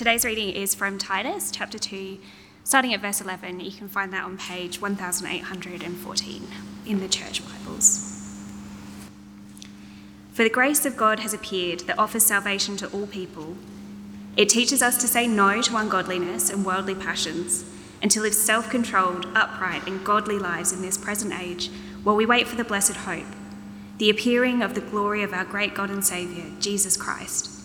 Today's reading is from Titus chapter 2, starting at verse 11. You can find that on page 1814 in the Church Bibles. For the grace of God has appeared that offers salvation to all people. It teaches us to say no to ungodliness and worldly passions and to live self controlled, upright, and godly lives in this present age while we wait for the blessed hope, the appearing of the glory of our great God and Saviour, Jesus Christ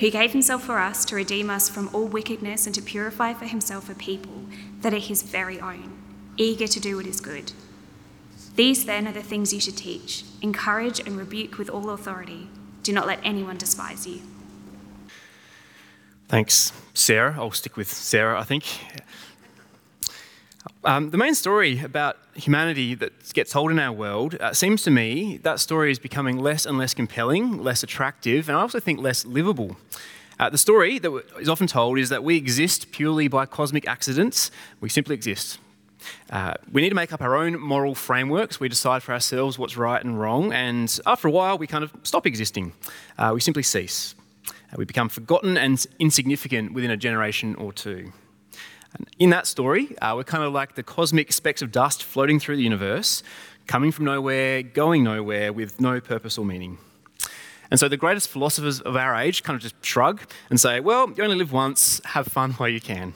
who gave himself for us to redeem us from all wickedness and to purify for himself a people that are his very own, eager to do what is good. These then are the things you should teach encourage and rebuke with all authority. Do not let anyone despise you. Thanks, Sarah. I'll stick with Sarah, I think. Um, the main story about humanity that gets told in our world uh, seems to me that story is becoming less and less compelling, less attractive, and I also think less livable. Uh, the story that is often told is that we exist purely by cosmic accidents. We simply exist. Uh, we need to make up our own moral frameworks. We decide for ourselves what's right and wrong, and after a while, we kind of stop existing. Uh, we simply cease. Uh, we become forgotten and insignificant within a generation or two. And in that story, uh, we're kind of like the cosmic specks of dust floating through the universe, coming from nowhere, going nowhere with no purpose or meaning. And so the greatest philosophers of our age kind of just shrug and say, well, you only live once, have fun while you can,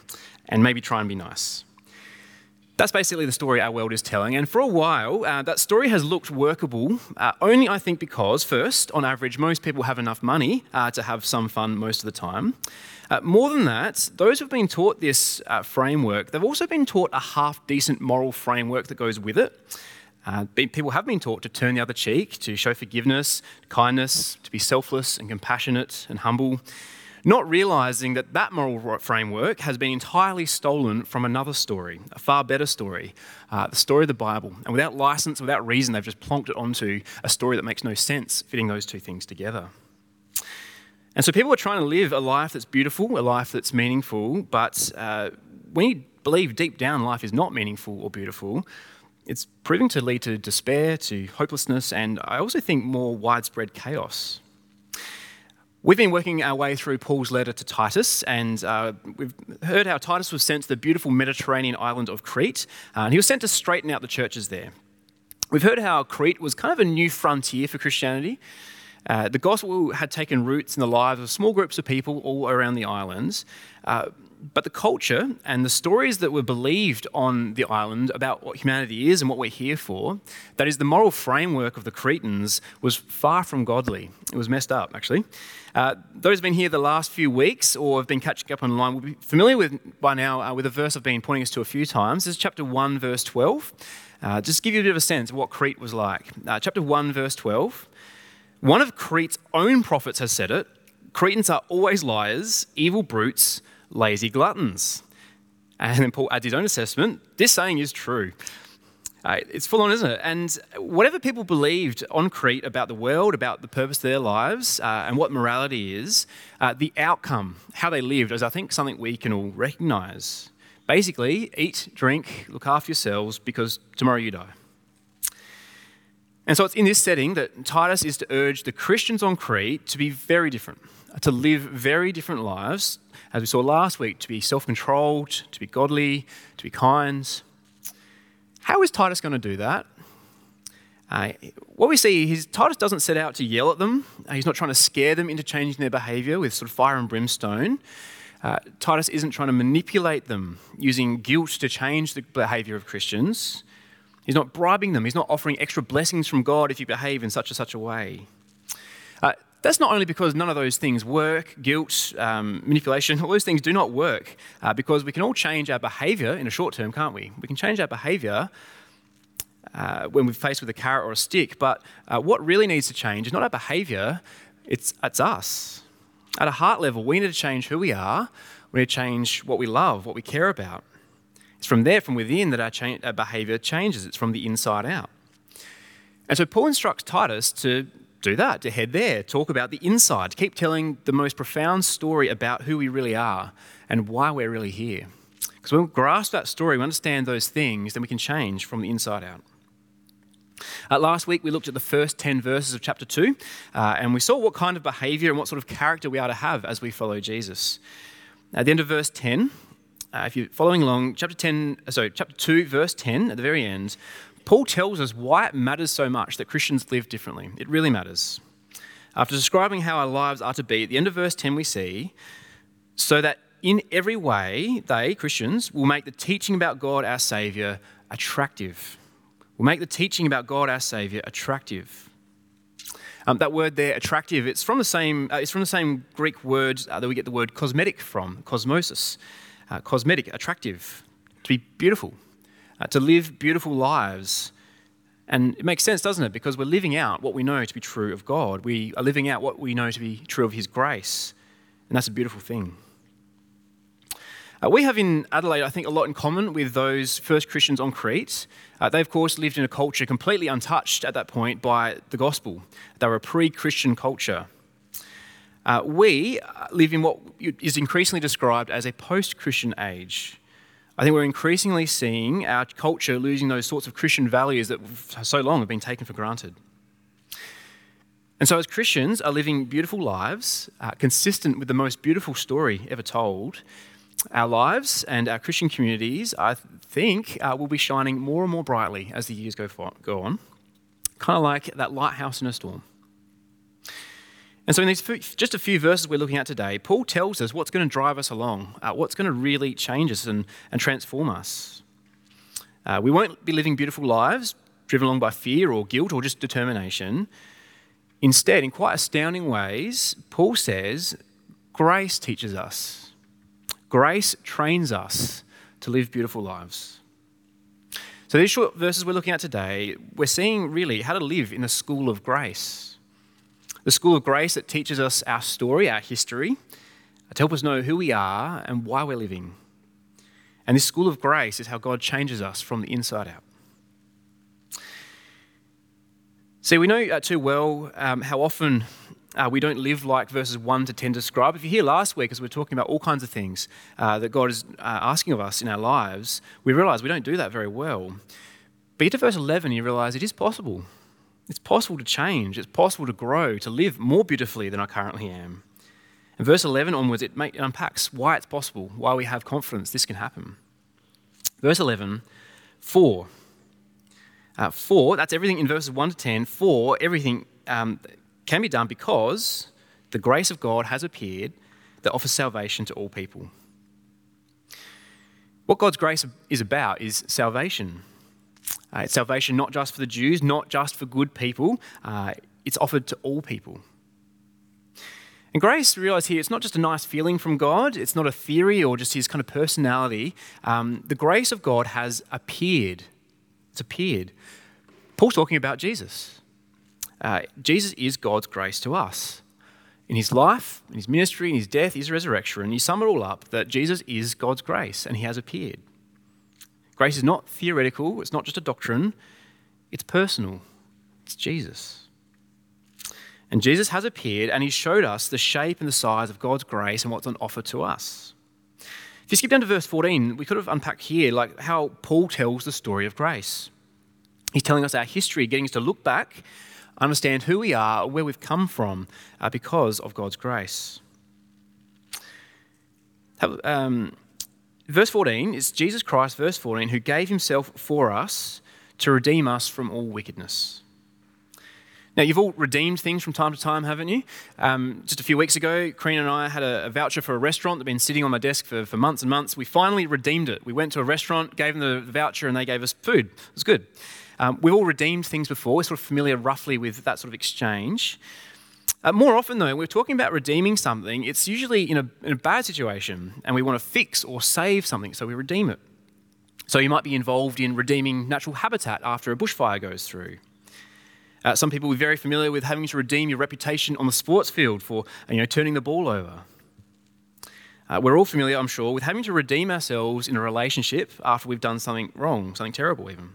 and maybe try and be nice. That's basically the story our world is telling. And for a while, uh, that story has looked workable, uh, only I think because, first, on average, most people have enough money uh, to have some fun most of the time. Uh, more than that, those who've been taught this uh, framework, they've also been taught a half decent moral framework that goes with it. Uh, people have been taught to turn the other cheek, to show forgiveness, kindness, to be selfless and compassionate and humble not realizing that that moral framework has been entirely stolen from another story, a far better story, uh, the story of the Bible. And without license, without reason, they've just plonked it onto a story that makes no sense, fitting those two things together. And so people are trying to live a life that's beautiful, a life that's meaningful, but uh, when you believe deep down life is not meaningful or beautiful, it's proving to lead to despair, to hopelessness, and I also think more widespread chaos. We've been working our way through Paul's letter to Titus, and uh, we've heard how Titus was sent to the beautiful Mediterranean island of Crete, uh, and he was sent to straighten out the churches there. We've heard how Crete was kind of a new frontier for Christianity. Uh, the gospel had taken roots in the lives of small groups of people all around the islands. Uh, but the culture and the stories that were believed on the island about what humanity is and what we're here for, that is, the moral framework of the Cretans, was far from godly. It was messed up, actually. Uh, those who've been here the last few weeks or have been catching up online will be familiar with by now uh, with a verse I've been pointing us to a few times. This is chapter 1, verse 12. Uh, just to give you a bit of a sense of what Crete was like. Uh, chapter 1, verse 12. One of Crete's own prophets has said it Cretans are always liars, evil brutes lazy gluttons. And then Paul adds his own assessment this saying is true. Uh, it's full on, isn't it? And whatever people believed on Crete about the world, about the purpose of their lives, uh, and what morality is, uh, the outcome, how they lived, is I think something we can all recognize. Basically, eat, drink, look after yourselves because tomorrow you die. And so it's in this setting that Titus is to urge the Christians on Crete to be very different, to live very different lives, as we saw last week, to be self controlled, to be godly, to be kind. How is Titus going to do that? Uh, what we see is Titus doesn't set out to yell at them. Uh, he's not trying to scare them into changing their behavior with sort of fire and brimstone. Uh, Titus isn't trying to manipulate them using guilt to change the behavior of Christians. He's not bribing them. He's not offering extra blessings from God if you behave in such and such a way. Uh, that's not only because none of those things work guilt, um, manipulation, all those things do not work uh, because we can all change our behavior in a short term, can't we? We can change our behavior uh, when we're faced with a carrot or a stick, but uh, what really needs to change is not our behavior, it's, it's us. At a heart level, we need to change who we are, we need to change what we love, what we care about. It's from there, from within, that our, cha- our behavior changes, it's from the inside out. And so Paul instructs Titus to do that, to head there, talk about the inside, keep telling the most profound story about who we really are and why we're really here. Because when we grasp that story, we understand those things, then we can change from the inside out. Uh, last week, we looked at the first 10 verses of chapter 2, uh, and we saw what kind of behavior and what sort of character we are to have as we follow Jesus. At the end of verse 10, uh, if you're following along, chapter 10, uh, sorry, chapter 2, verse 10, at the very end, Paul tells us why it matters so much that Christians live differently. It really matters. After describing how our lives are to be, at the end of verse 10, we see, so that in every way, they, Christians, will make the teaching about God, our Saviour, attractive. Will make the teaching about God, our Saviour, attractive. Um, that word there, attractive, it's from the same, uh, it's from the same Greek word uh, that we get the word cosmetic from, cosmosis. Uh, cosmetic, attractive, to be beautiful, uh, to live beautiful lives. And it makes sense, doesn't it? Because we're living out what we know to be true of God. We are living out what we know to be true of His grace. And that's a beautiful thing. Uh, we have in Adelaide, I think, a lot in common with those first Christians on Crete. Uh, they, of course, lived in a culture completely untouched at that point by the gospel. They were a pre Christian culture. Uh, we live in what is increasingly described as a post Christian age. I think we're increasingly seeing our culture losing those sorts of Christian values that for so long have been taken for granted. And so, as Christians are living beautiful lives, uh, consistent with the most beautiful story ever told, our lives and our Christian communities, I think, uh, will be shining more and more brightly as the years go, for, go on, kind of like that lighthouse in a storm. And so, in these just a few verses we're looking at today, Paul tells us what's going to drive us along, uh, what's going to really change us and, and transform us. Uh, we won't be living beautiful lives driven along by fear or guilt or just determination. Instead, in quite astounding ways, Paul says grace teaches us Grace trains us to live beautiful lives. So, these short verses we're looking at today, we're seeing really how to live in the school of grace. The school of grace that teaches us our story, our history, to help us know who we are and why we're living. And this school of grace is how God changes us from the inside out. See, we know uh, too well um, how often uh, we don't live like verses 1 to 10 describe. If you're here last week, as we are talking about all kinds of things uh, that God is uh, asking of us in our lives, we realize we don't do that very well. But you get to verse 11, you realize it is possible. It's possible to change, it's possible to grow, to live more beautifully than I currently am. And verse 11 onwards, it, unpacks why it's possible, why we have confidence this can happen. Verse 11, for. Uh, for, that's everything in verses 1 to 10. For, everything um, can be done because the grace of God has appeared that offers salvation to all people. What God's grace is about is salvation. Uh, it's salvation not just for the Jews, not just for good people, uh, it's offered to all people. And grace, realize here, it's not just a nice feeling from God, it's not a theory or just his kind of personality. Um, the grace of God has appeared. It's appeared. Paul's talking about Jesus. Uh, Jesus is God's grace to us. In his life, in his ministry, in his death, his resurrection, and you sum it all up that Jesus is God's grace and he has appeared. Grace is not theoretical, it's not just a doctrine, it's personal. It's Jesus. And Jesus has appeared and he showed us the shape and the size of God's grace and what's on offer to us. If you skip down to verse 14, we could have unpacked here like how Paul tells the story of grace. He's telling us our history, getting us to look back understand who we are, where we've come from, uh, because of God's grace. Um, verse 14 is Jesus Christ, verse 14, who gave himself for us to redeem us from all wickedness. Now, you've all redeemed things from time to time, haven't you? Um, just a few weeks ago, Karina and I had a, a, voucher for a restaurant that had been sitting on my desk for, for months and months. We finally redeemed it. We went to a restaurant, gave them the voucher, and they gave us food. It was good. Um, we've all redeemed things before. We're sort of familiar roughly with that sort of exchange. Uh, more often, though, when we're talking about redeeming something, it's usually in a, in a bad situation and we want to fix or save something, so we redeem it. So you might be involved in redeeming natural habitat after a bushfire goes through. Uh, some people will be very familiar with having to redeem your reputation on the sports field for you know, turning the ball over. Uh, we're all familiar, I'm sure, with having to redeem ourselves in a relationship after we've done something wrong, something terrible even.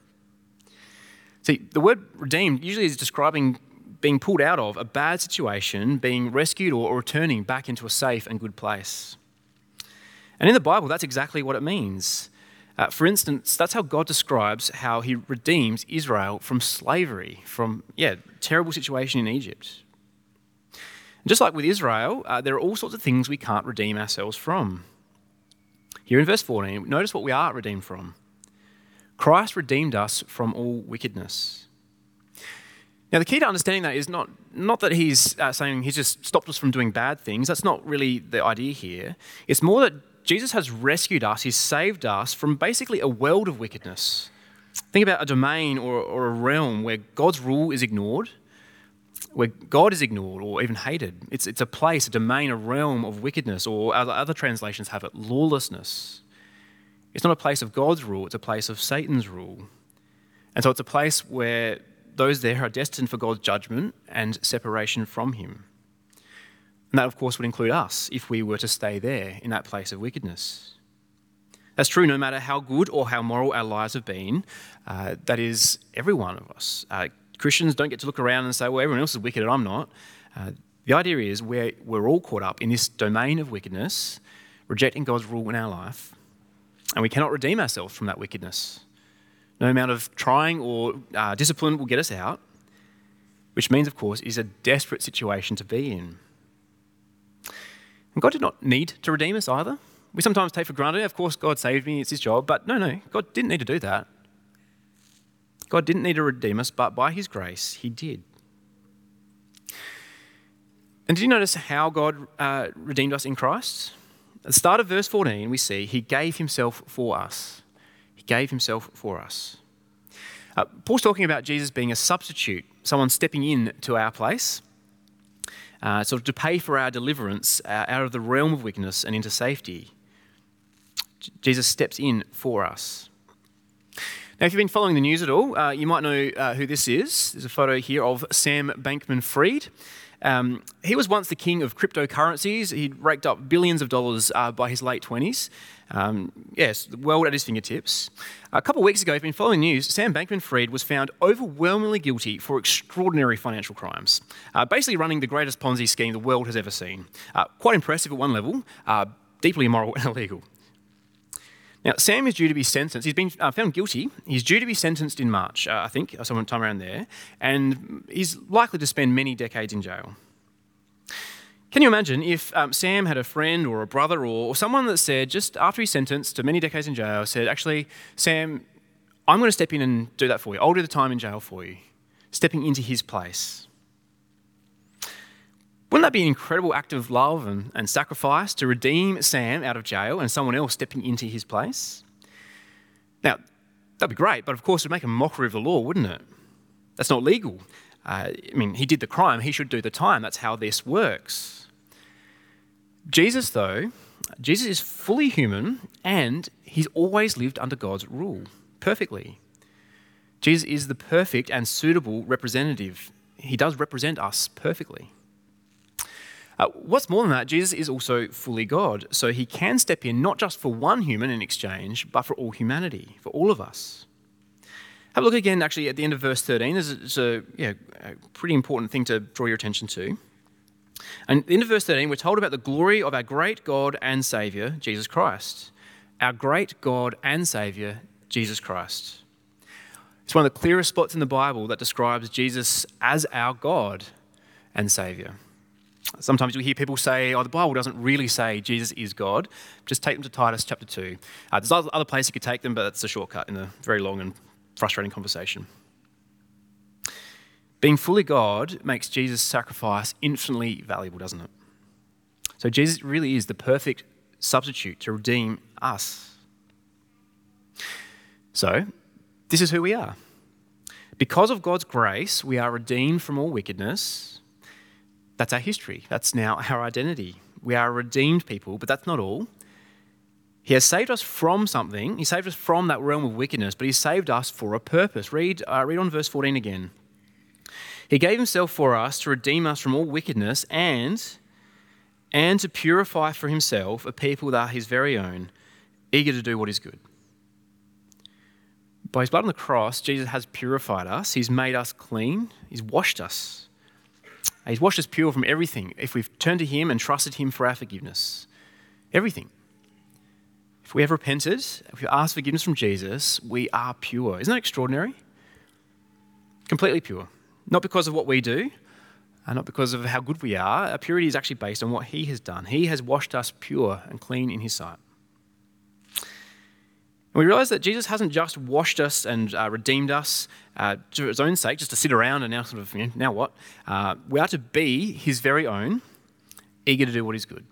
See, the word redeemed usually is describing being pulled out of a bad situation, being rescued or returning back into a safe and good place. And in the Bible, that's exactly what it means. Uh, for instance, that's how God describes how he redeems Israel from slavery, from, yeah, terrible situation in Egypt. And just like with Israel, uh, there are all sorts of things we can't redeem ourselves from. Here in verse 14, notice what we are redeemed from. Christ redeemed us from all wickedness. Now, the key to understanding that is not, not that he's uh, saying he's just stopped us from doing bad things. That's not really the idea here. It's more that Jesus has rescued us, he's saved us from basically a world of wickedness. Think about a domain or, or a realm where God's rule is ignored, where God is ignored or even hated. It's, it's a place, a domain, a realm of wickedness, or other, other translations have it, lawlessness. It's not a place of God's rule, it's a place of Satan's rule. And so it's a place where those there are destined for God's judgment and separation from Him. And that, of course, would include us if we were to stay there in that place of wickedness. That's true no matter how good or how moral our lives have been. Uh, that is every one of us. Uh, Christians don't get to look around and say, well, everyone else is wicked and I'm not. Uh, the idea is we're, we're all caught up in this domain of wickedness, rejecting God's rule in our life, and we cannot redeem ourselves from that wickedness. No amount of trying or uh, discipline will get us out, which means, of course, is a desperate situation to be in. And God did not need to redeem us either. We sometimes take for granted, of course, God saved me, it's his job, but no, no, God didn't need to do that. God didn't need to redeem us, but by his grace, he did. And did you notice how God uh, redeemed us in Christ? At the start of verse 14, we see he gave himself for us. Gave himself for us. Uh, Paul's talking about Jesus being a substitute, someone stepping in to our place, uh, sort of to pay for our deliverance uh, out of the realm of wickedness and into safety. J- Jesus steps in for us. Now, if you've been following the news at all, uh, you might know uh, who this is. There's a photo here of Sam Bankman Fried. Um, he was once the king of cryptocurrencies. He'd raked up billions of dollars uh, by his late 20s. Um, yes, the world at his fingertips. A couple of weeks ago, if you've been following the news, Sam Bankman Fried was found overwhelmingly guilty for extraordinary financial crimes, uh, basically running the greatest Ponzi scheme the world has ever seen. Uh, quite impressive at one level, uh, deeply immoral and illegal. Now, Sam is due to be sentenced. He's been uh, found guilty. He's due to be sentenced in March, uh, I think, or sometime around there, and he's likely to spend many decades in jail. Can you imagine if um, Sam had a friend or a brother or, or someone that said, just after he's sentenced to many decades in jail, said, actually, Sam, I'm going to step in and do that for you. I'll do the time in jail for you, stepping into his place. Wouldn't that be an incredible act of love and, and sacrifice to redeem Sam out of jail and someone else stepping into his place? Now, that'd be great, but of course, it would make a mockery of the law, wouldn't it? That's not legal. Uh, I mean, he did the crime, he should do the time. That's how this works. Jesus, though, Jesus is fully human and he's always lived under God's rule perfectly. Jesus is the perfect and suitable representative. He does represent us perfectly. Uh, what's more than that, Jesus is also fully God, so he can step in not just for one human in exchange, but for all humanity, for all of us. Have a look again, actually, at the end of verse 13. There's a, a, yeah, a pretty important thing to draw your attention to. And at the end of verse 13, we're told about the glory of our great God and Saviour, Jesus Christ. Our great God and Saviour, Jesus Christ. It's one of the clearest spots in the Bible that describes Jesus as our God and Saviour. Sometimes you'll hear people say, oh, the Bible doesn't really say Jesus is God. Just take them to Titus chapter 2. Uh, there's other places you could take them, but that's a shortcut in a very long and frustrating conversation. Being fully God makes Jesus' sacrifice infinitely valuable, doesn't it? So Jesus really is the perfect substitute to redeem us. So, this is who we are. Because of God's grace, we are redeemed from all wickedness that's our history. That's now our identity. We are redeemed people, but that's not all. He has saved us from something. He saved us from that realm of wickedness, but He saved us for a purpose. Read, uh, read on verse 14 again. He gave Himself for us to redeem us from all wickedness and, and to purify for Himself a people that are His very own, eager to do what is good. By His blood on the cross, Jesus has purified us. He's made us clean. He's washed us. He's washed us pure from everything if we've turned to Him and trusted Him for our forgiveness. Everything. If we have repented, if we ask forgiveness from Jesus, we are pure. Isn't that extraordinary? Completely pure. Not because of what we do, and not because of how good we are. Our purity is actually based on what He has done. He has washed us pure and clean in His sight. And we realize that Jesus hasn't just washed us and uh, redeemed us uh, to his own sake, just to sit around and now sort of, you know, now what? Uh, we are to be his very own, eager to do what is good.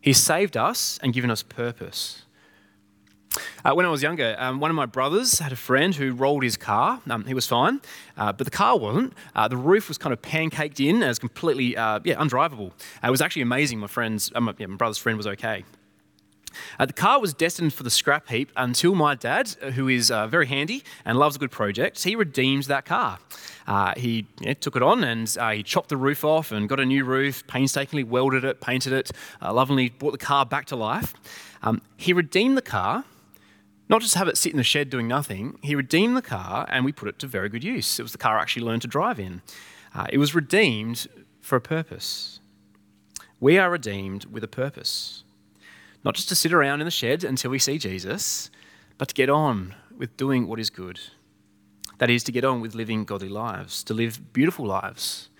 He's saved us and given us purpose. Uh, when I was younger, um, one of my brothers had a friend who rolled his car. Um, he was fine, uh, but the car wasn't. Uh, the roof was kind of pancaked in and was completely, yeah, undrivable. it was actually amazing. My friend's, um, yeah, my brother's friend was okay. Uh, the car was destined for the scrap heap until my dad, uh, who is uh, very handy and loves a good project, he redeemed that car. Uh, he took it on and uh, he chopped the roof off and got a new roof, painstakingly welded it, painted it, uh, lovingly brought the car back to life. Um, he redeemed the car, not just have it sit in the shed doing nothing, he redeemed the car and we put it to very good use. It was the car I actually learned to drive in. it was redeemed for a purpose. We are redeemed with a purpose. Not just to sit around in the shed until we see Jesus, but to get on with doing what is good. That is, to get on with living godly lives, to live beautiful lives.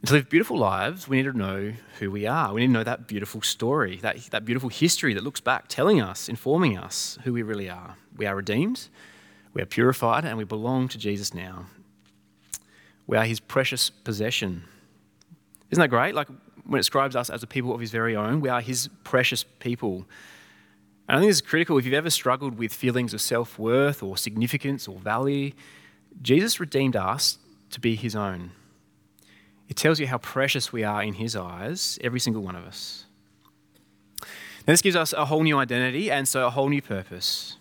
And to live beautiful lives, we need to know who we are. We need to know that beautiful story, that, that beautiful history that looks back, telling us, informing us who we really are. We are redeemed, we are purified, and we belong to Jesus now. We are his precious possession. Isn't that great? Like, when it describes us as a people of his very own. We are his precious people. And I think this is critical if you've ever struggled with feelings of self worth or significance or value. Jesus redeemed us to be his own. It tells you how precious we are in his eyes, every single one of us. Now, this gives us a whole new identity and so a whole new purpose.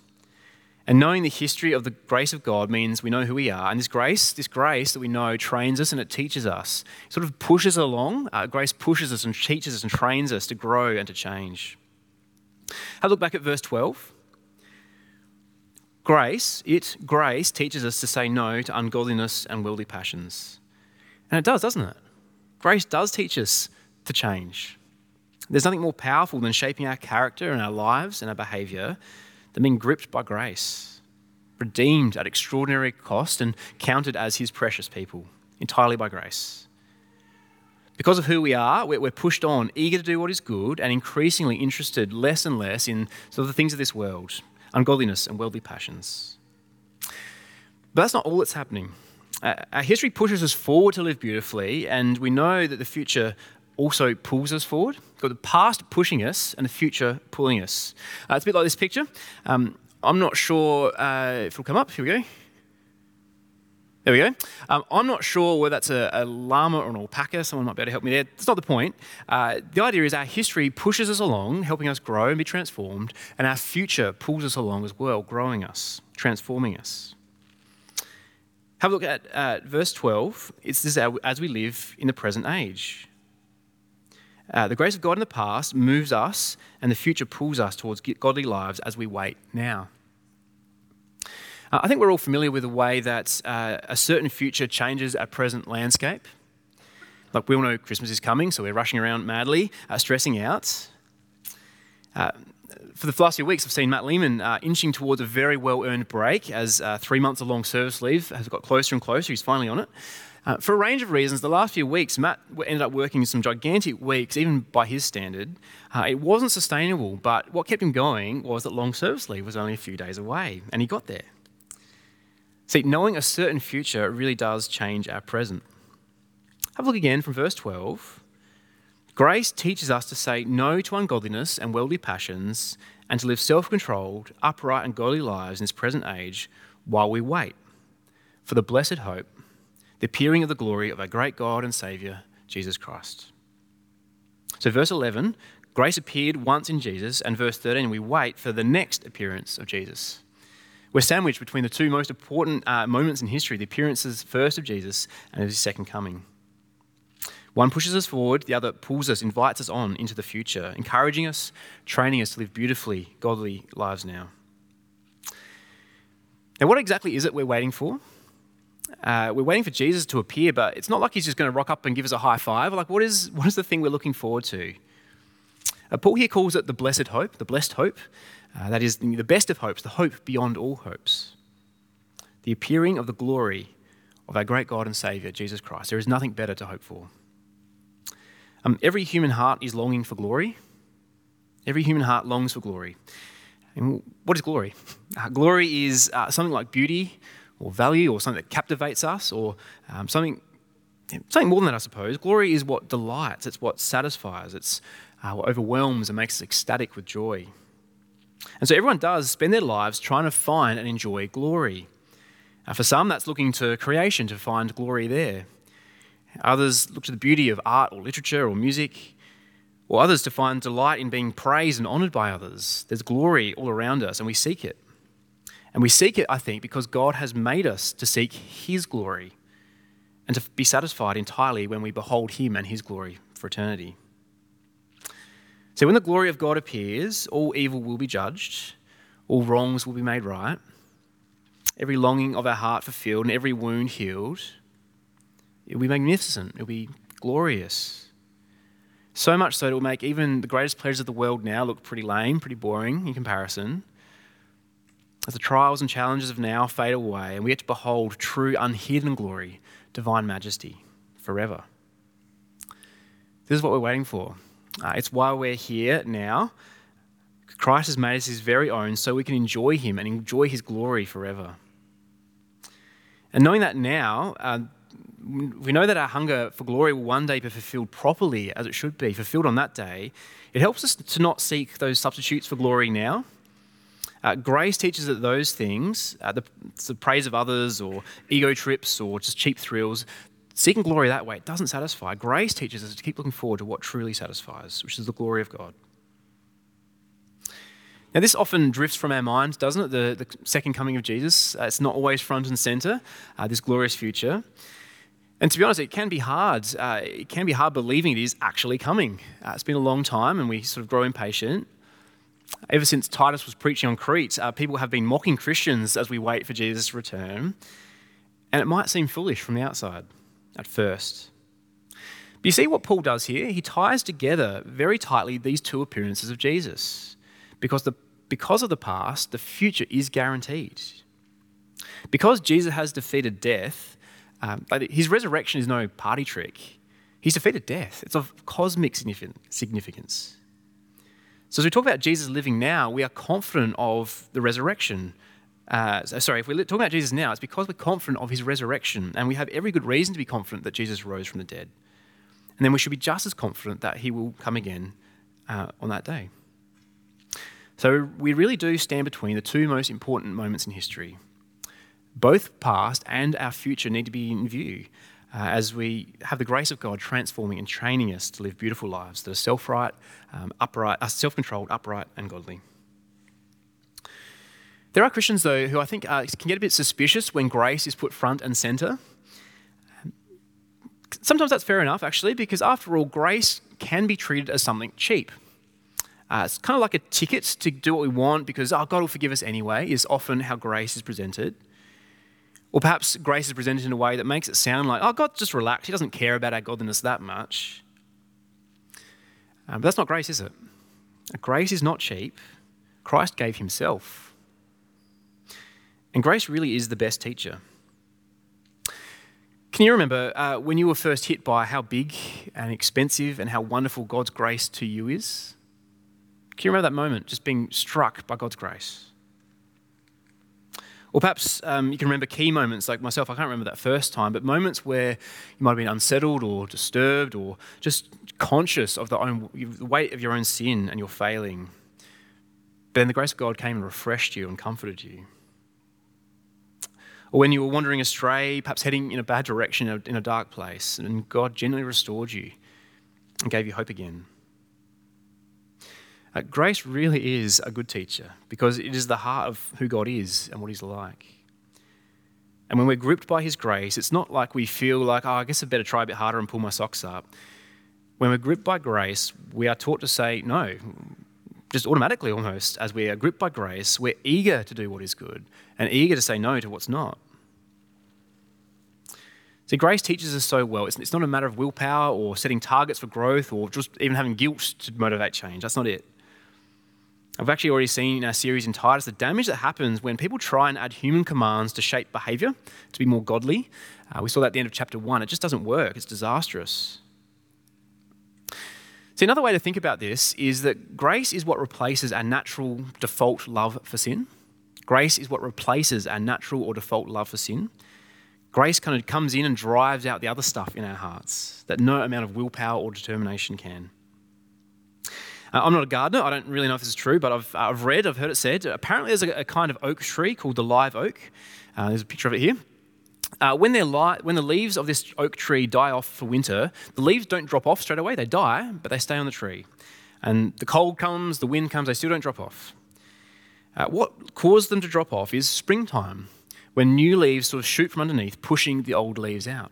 And knowing the history of the grace of God means we know who we are. And this grace, this grace that we know, trains us and it teaches us. It sort of pushes along. Uh, grace pushes us and teaches us and trains us to grow and to change. Have a look back at verse 12. Grace, it, grace, teaches us to say no to ungodliness and worldly passions. And it does, doesn't it? Grace does teach us to change. There's nothing more powerful than shaping our character and our lives and our behavior than being gripped by grace, redeemed at extraordinary cost, and counted as his precious people, entirely by grace. Because of who we are, we're pushed on, eager to do what is good, and increasingly interested less and less in sort of the things of this world, ungodliness and worldly passions. But that's not all that's happening. Uh, our history pushes us forward to live beautifully, and we know that the future also pulls us forward. We've got the past pushing us and the future pulling us. Uh, it's a bit like this picture. Um, I'm not sure uh, if it'll come up. Here we go. There we go. Um, I'm not sure whether that's a, a, llama or an alpaca. Someone might be able to help me there. That's not the point. Uh, the idea is our history pushes us along, helping us grow and be transformed, and our future pulls us along as well, growing us, transforming us. Have a look at uh, verse 12. It's this as we live in the present age. Uh, the grace of God in the past moves us, and the future pulls us towards godly lives as we wait now. Uh, I think we're all familiar with the way that uh, a certain future changes our present landscape. Like we all know Christmas is coming, so we're rushing around madly, uh, stressing out. Uh, for the last few weeks, I've seen Matt Lehman uh, inching towards a very well earned break as three months of long service leave has got closer and closer. He's finally on it. Uh, for a range of reasons, the last few weeks, Matt ended up working some gigantic weeks, even by his standard. Uh, it wasn't sustainable, but what kept him going was that long service leave was only a few days away, and he got there. See, knowing a certain future really does change our present. Have a look again from verse 12. Grace teaches us to say no to ungodliness and worldly passions and to live self controlled, upright, and godly lives in this present age while we wait for the blessed hope the appearing of the glory of our great God and Saviour, Jesus Christ. So, verse 11, grace appeared once in Jesus, and verse 13, we wait for the next appearance of Jesus. We're sandwiched between the two most important uh, moments in history the appearances first of Jesus and of his second coming. One pushes us forward, the other pulls us, invites us on into the future, encouraging us, training us to live beautifully, godly lives now. Now, what exactly is it we're waiting for? Uh, we're waiting for Jesus to appear, but it's not like he's just going to rock up and give us a high five. Like, what is, what is the thing we're looking forward to? Uh, Paul here calls it the blessed hope, the blessed hope. Uh, that is the best of hopes, the hope beyond all hopes. The appearing of the glory of our great God and Saviour, Jesus Christ. There is nothing better to hope for. Um, every human heart is longing for glory. Every human heart longs for glory. And what is glory? Uh, glory is uh, something like beauty or value or something that captivates us or um, something, something more than that, I suppose. Glory is what delights, it's what satisfies, it's uh, what overwhelms and makes us ecstatic with joy. And so everyone does spend their lives trying to find and enjoy glory. Uh, for some, that's looking to creation to find glory there. Others look to the beauty of art or literature or music, or others to find delight in being praised and honoured by others. There's glory all around us, and we seek it. And we seek it, I think, because God has made us to seek His glory and to be satisfied entirely when we behold Him and His glory for eternity. So, when the glory of God appears, all evil will be judged, all wrongs will be made right, every longing of our heart fulfilled, and every wound healed. It will be magnificent, it will be glorious. So much so it will make even the greatest pleasures of the world now look pretty lame, pretty boring in comparison. As the trials and challenges of now fade away, and we get to behold true, unhidden glory, divine majesty, forever. This is what we're waiting for. Uh, it's why we're here now. Christ has made us his very own so we can enjoy him and enjoy his glory forever. And knowing that now, uh, we know that our hunger for glory will one day be fulfilled properly as it should be, fulfilled on that day. It helps us to not seek those substitutes for glory now. Uh, grace teaches that those things, uh, the, the praise of others or ego trips or just cheap thrills, seeking glory that way, it doesn't satisfy. Grace teaches us to keep looking forward to what truly satisfies, which is the glory of God. Now, this often drifts from our minds, doesn't it? The, the second coming of Jesus. Uh, it's not always front and center, uh, this glorious future. And to be honest, it can be hard. Uh, it can be hard believing it is actually coming. Uh, it's been a long time and we sort of grow impatient. Ever since Titus was preaching on Crete, uh, people have been mocking Christians as we wait for Jesus' return. And it might seem foolish from the outside at first. But you see what Paul does here? He ties together very tightly these two appearances of Jesus because, the, because of the past, the future is guaranteed. Because Jesus has defeated death, um, his resurrection is no party trick. He's defeated death, it's of cosmic significance. So, as we talk about Jesus living now, we are confident of the resurrection. Uh, sorry, if we're talking about Jesus now, it's because we're confident of his resurrection, and we have every good reason to be confident that Jesus rose from the dead. And then we should be just as confident that he will come again uh, on that day. So we really do stand between the two most important moments in history. Both past and our future need to be in view uh, as we have the grace of God transforming and training us to live beautiful lives that are self-right, um, upright, uh, self-controlled, upright, and godly. There are Christians, though, who I think uh, can get a bit suspicious when grace is put front and centre. Sometimes that's fair enough, actually, because after all, grace can be treated as something cheap. Uh, it's kind of like a ticket to do what we want because, oh, God will forgive us anyway, is often how grace is presented. Or perhaps grace is presented in a way that makes it sound like, oh, God, just relax. He doesn't care about our godliness that much. Um, but that's not grace, is it? Grace is not cheap. Christ gave himself. And grace really is the best teacher. Can you remember uh, when you were first hit by how big and expensive and how wonderful God's grace to you is? Can you remember that moment, just being struck by God's grace? Or perhaps um, you can remember key moments like myself, I can't remember that first time, but moments where you might have been unsettled or disturbed or just conscious of the, own, the weight of your own sin and your failing. But then the grace of God came and refreshed you and comforted you. Or when you were wandering astray, perhaps heading in a bad direction in a dark place, and God gently restored you and gave you hope again. Uh, grace really is a good teacher because it is the heart of who God is and what He's like. And when we're gripped by His grace, it's not like we feel like, oh, I guess I better try a bit harder and pull my socks up. When we're gripped by grace, we are taught to say no, just automatically almost. As we are gripped by grace, we're eager to do what is good and eager to say no to what's not. See, grace teaches us so well. It's, it's not a matter of willpower or setting targets for growth or just even having guilt to motivate change. That's not it. I've actually already seen in our series in Titus the damage that happens when people try and add human commands to shape behavior to be more godly. Uh, we saw that at the end of chapter one. It just doesn't work, it's disastrous. See, another way to think about this is that grace is what replaces our natural default love for sin. Grace is what replaces our natural or default love for sin. Grace kind of comes in and drives out the other stuff in our hearts that no amount of willpower or determination can. Uh, I'm not a gardener. I don't really know if this is true, but I've, I've read, I've heard it said. Apparently, there's a, a kind of oak tree called the live oak. Uh, there's a picture of it here. Uh, when, li- when the leaves of this oak tree die off for winter, the leaves don't drop off straight away. They die, but they stay on the tree. And the cold comes, the wind comes, they still don't drop off. Uh, what caused them to drop off is springtime, when new leaves sort of shoot from underneath, pushing the old leaves out.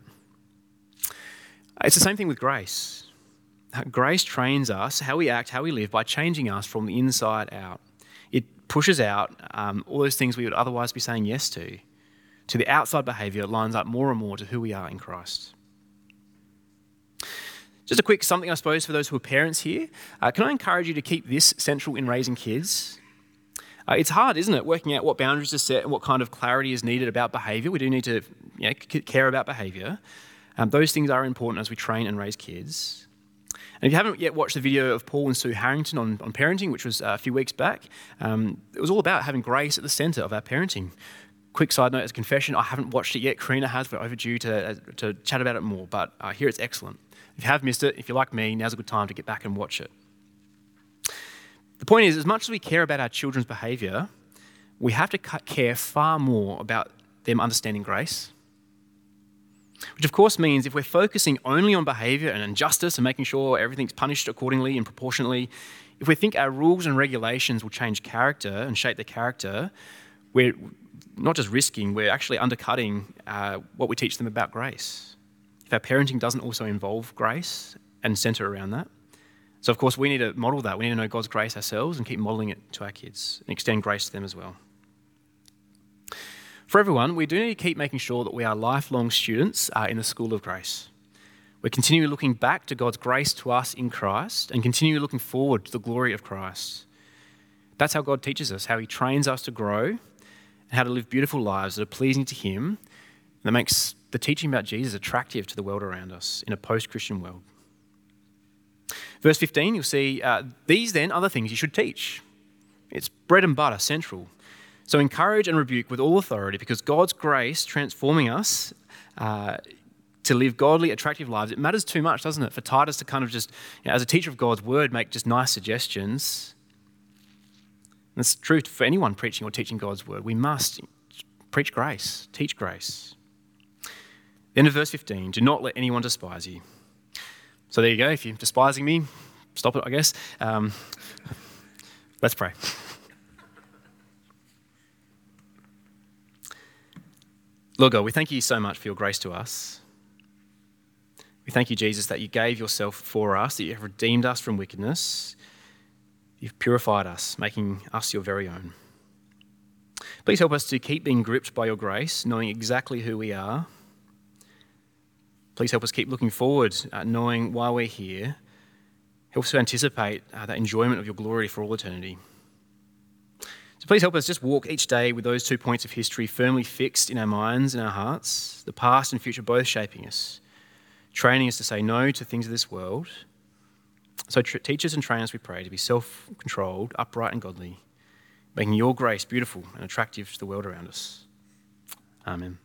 It's the same thing with grace. Grace trains us how we act, how we live, by changing us from the inside out. It pushes out um, all those things we would otherwise be saying yes to to the outside behaviour it lines up more and more to who we are in Christ. Just a quick something, I suppose, for those who are parents here. Uh, can I encourage you to keep this central in raising kids? Uh, it's hard, isn't it, working out what boundaries are set and what kind of clarity is needed about behaviour. We do need to you know, care about behaviour. Um, those things are important as we train and raise kids. And if you haven't yet watched the video of Paul and Sue Harrington on, on parenting, which was uh, a few weeks back, um, it was all about having grace at the centre of our parenting quick side note as a confession, I haven't watched it yet. Karina has. We're overdue to, uh, to chat about it more, but uh, here it's excellent. If you have missed it, if you're like me, now's a good time to get back and watch it. The point is, as much as we care about our children's behaviour, we have to care far more about them understanding grace. Which, of course, means if we're focusing only on behaviour and injustice and making sure everything's punished accordingly and proportionately, if we think our rules and regulations will change character and shape their character, we're, not just risking, we're actually undercutting uh, what we teach them about grace. If our parenting doesn't also involve grace and centre around that. So, of course, we need to model that. We need to know God's grace ourselves and keep modelling it to our kids and extend grace to them as well. For everyone, we do need to keep making sure that we are lifelong students uh, in the school of grace. We're continually looking back to God's grace to us in Christ and continually looking forward to the glory of Christ. That's how God teaches us, how He trains us to grow and how to live beautiful lives that are pleasing to Him, that makes the teaching about Jesus attractive to the world around us in a post Christian world. Verse 15, you'll see uh, these then other things you should teach. It's bread and butter, central. So encourage and rebuke with all authority because God's grace transforming us uh, to live godly, attractive lives, it matters too much, doesn't it? For Titus to kind of just, you know, as a teacher of God's word, make just nice suggestions and it's true for anyone preaching or teaching God's word. We must preach grace, teach grace. Then in verse 15, do not let anyone despise you. So there you go. If you're despising me, stop it, I guess. Um, let's pray. Lord God, we thank you so much for your grace to us. We thank you, Jesus, that you gave yourself for us, that you have redeemed us from wickedness, You've purified us, making us your very own. Please help us to keep being gripped by your grace, knowing exactly who we are. Please help us keep looking forward, uh, knowing why we're here. Help us to anticipate uh, that enjoyment of your glory for all eternity. So please help us just walk each day with those two points of history firmly fixed in our minds and our hearts, the past and future both shaping us, training us to say no to things of this world so teach us and train us, we pray, to be self controlled, upright, and godly, making your grace beautiful and attractive to the world around us. Amen.